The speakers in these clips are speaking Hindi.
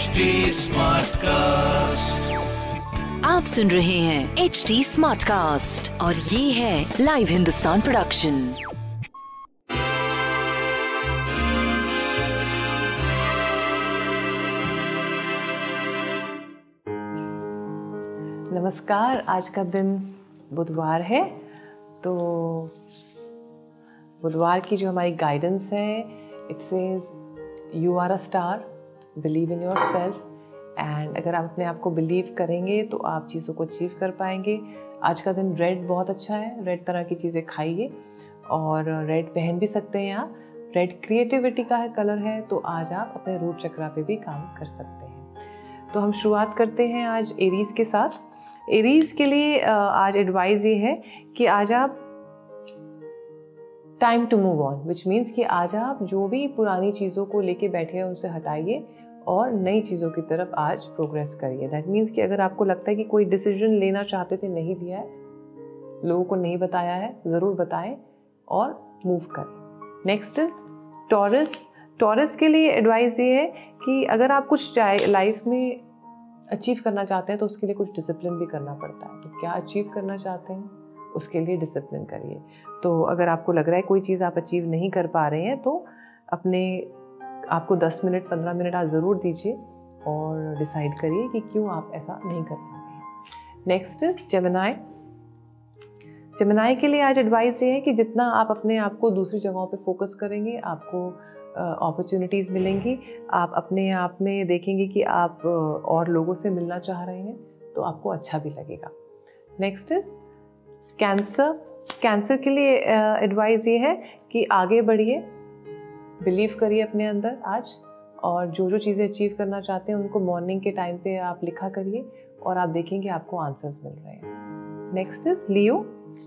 HD cast आप सुन रहे हैं एच डी स्मार्ट कास्ट और ये है लाइव हिंदुस्तान प्रोडक्शन नमस्कार आज का दिन बुधवार है तो बुधवार की जो हमारी गाइडेंस है it says you are a star believe in yourself and अगर आप अपने आप को बिलीव करेंगे तो आप चीज़ों को अचीव कर पाएँगे। आज का दिन रेड बहुत अच्छा है। रेड तरह की चीज़ें खाइए। और रेड पहन भी सकते हैं आप। रेड क्रिएटिविटी का है कलर है। तो आज आप अपने रूट चक्रा पे भी काम कर सकते हैं। तो हम शुरुआत करते हैं आज एरीज के साथ। एरीज के लिए आज एडवाइज़ ये है कि आज आप time to move on which means कि आज आप जो भी पुरानी चीज़ों को लेके बैठे हैं, उनसे हटाइए और नई चीज़ों की तरफ़ आज प्रोग्रेस करिए। दैट मीन्स कि अगर आपको लगता है कि कोई डिसीज़न लेना चाहते थे, नहीं लिया है, लोगों को नहीं बताया है, ज़रूर बताएँ और मूव करें। नेक्स्ट इज़ टॉरस टॉरस के लिए एडवाइस ये है कि अगर आप कुछ लाइफ में अचीव करना चाहते हैं तो उसके लिए कुछ डिसिप्लिन भी करना पड़ता है। तो क्या अचीव करना चाहते हैं? उसके लिए डिसिप्लिन करिए। तो अगर आपको लग रहा है कोई चीज़ आप अचीव नहीं कर पा रहे हैं तो अपने आपको 10 मिनट 15 मिनट आप ज़रूर दीजिए और डिसाइड करिए कि क्यों आप ऐसा नहीं कर पा रहे नेक्स्ट इज़ जमनाए जमनाए के लिए आज एडवाइस ये है कि जितना आप अपने आप को दूसरी जगहों पे फोकस करेंगे, आपको अपॉर्चुनिटीज़ मिलेंगी। आप अपने आप में देखेंगे कि आप और लोगों से मिलना चाह रहे हैं तो आपको अच्छा भी लगेगा। नेक्स्ट इज़ कैंसर कैंसर के लिए एडवाइस ये है कि आगे बढ़िए बिलीव करिए अपने अंदर आज, और जो जो चीज़ें अचीव करना चाहते हैं उनको मॉर्निंग के टाइम पे आप लिखा करिए, और आप देखेंगे आपको आंसर्स मिल रहे हैं। नेक्स्ट इज़ लियो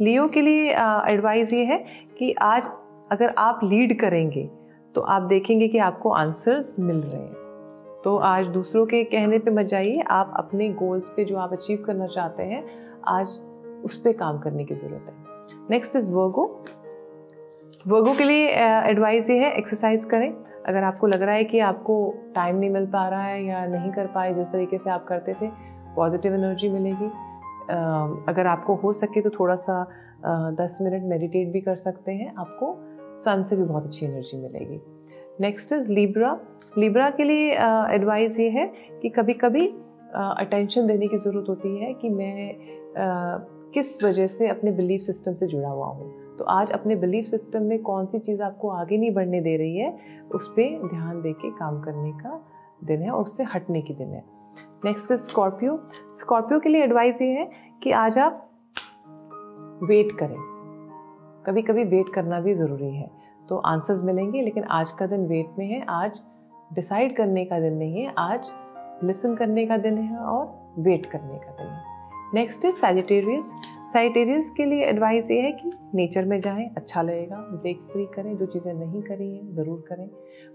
लियो के लिए एडवाइस ये है कि आज अगर आप लीड करेंगे तो आप देखेंगे कि आपको आंसर्स मिल रहे हैं। तो आज दूसरों के कहने पे मत जाइए, आप अपने गोल्स पे जो आप अचीव करना चाहते हैं, आज उस पर काम करने की ज़रूरत है। नेक्स्ट इज़ वर्गो वर्गो के लिए एडवाइस ये है एक्सरसाइज करें। अगर आपको लग रहा है कि आपको टाइम नहीं मिल पा रहा है या नहीं कर पाए जिस तरीके से आप करते थे पॉजिटिव एनर्जी मिलेगी। अगर आपको हो सके तो थोड़ा सा दस मिनट मेडिटेट भी कर सकते हैं। आपको सन से भी बहुत अच्छी एनर्जी मिलेगी। नेक्स्ट इज़ लिब्रा लिब्रा के लिए एडवाइस ये है कि कभी कभी अटेंशन देने की ज़रूरत होती है कि मैं किस वजह से अपने बिलीफ सिस्टम से जुड़ा हुआ हूँ? तो आज अपने बिलीफ सिस्टम में कौन सी चीज़ आपको आगे नहीं बढ़ने दे रही है, उस पर ध्यान दे के काम करने का दिन है और उससे हटने की दिन है। नेक्स्ट इज़ स्कॉर्पियो स्कॉर्पियो के लिए एडवाइस ये है कि आज आप वेट करें। कभी कभी वेट करना भी ज़रूरी है। तो आंसर्स मिलेंगे, लेकिन आज का दिन वेट में है। आज डिसाइड करने का दिन नहीं है। आज लिसन करने का दिन है और वेट करने का दिन है। नेक्स्ट इज़ सैजिटेरियस सैजिटेरियस के लिए एडवाइस ये है कि नेचर में जाएँ अच्छा लगेगा ब्रेक फ्री करें, जो चीज़ें नहीं करी हैं, ज़रूर करें।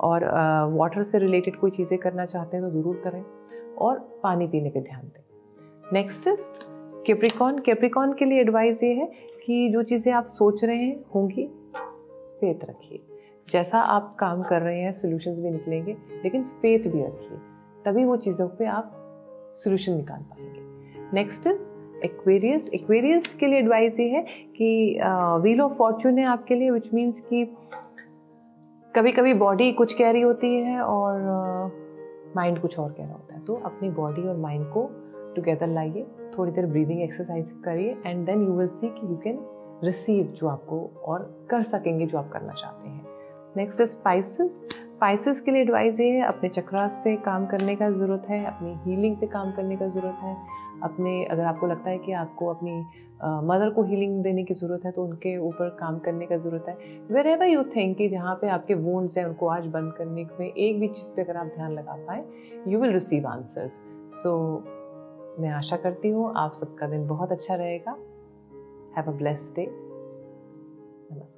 और वाटर से रिलेटेड कोई चीज़ें करना चाहते हैं तो ज़रूर करें और पानी पीने पे ध्यान दें। नेक्स्ट इज़ केप्रिकॉन केप्रिकॉन के लिए एडवाइस ये है कि जो चीज़ें आप सोच रहे हैं होंगी फेथ रखिए। जैसा आप काम कर रहे हैं सोल्यूशन भी निकलेंगे, लेकिन फेथ भी रखिए। तभी वो चीज़ों पे आप सोल्यूशन निकाल पाएँगे। नेक्स्ट इज़ एक्वेरियस एक्वेरियस के लिए एडवाइस ये है कि व्हील ऑफ़ फॉर्चून है आपके लिए विच मीन्स कि कभी कभी बॉडी कुछ कह रही होती है और माइंड uh, कुछ और कह रहा होता है। तो अपनी बॉडी और माइंड को टुगेदर लाइए थोड़ी देर ब्रीदिंग एक्सरसाइज करिए and then you will see कि यू कैन रिसीव जो आपको और कर सकेंगे जो आप करना चाहते हैं। नेक्स्ट इज़ स्पाइसिस स्पाइसिस के लिए एडवाइस ये है अपने चक्रास पे काम करने का ज़रूरत है अपनी हीलिंग पे काम करने का ज़रूरत है। अपने, अगर आपको लगता है कि आपको अपनी मदर को हीलिंग देने की ज़रूरत है तो उनके ऊपर काम करने का ज़रूरत है। वेर एवर यू थिंक कि जहाँ पे आपके वोन्स हैं, उनको आज बंद करने में एक भी चीज़ पे अगर आप ध्यान लगा पाए you will receive answers so मैं आशा करती हूँ आप सबका दिन बहुत अच्छा रहेगा। हैव अ ब्लेस्ड डे नमस्कार।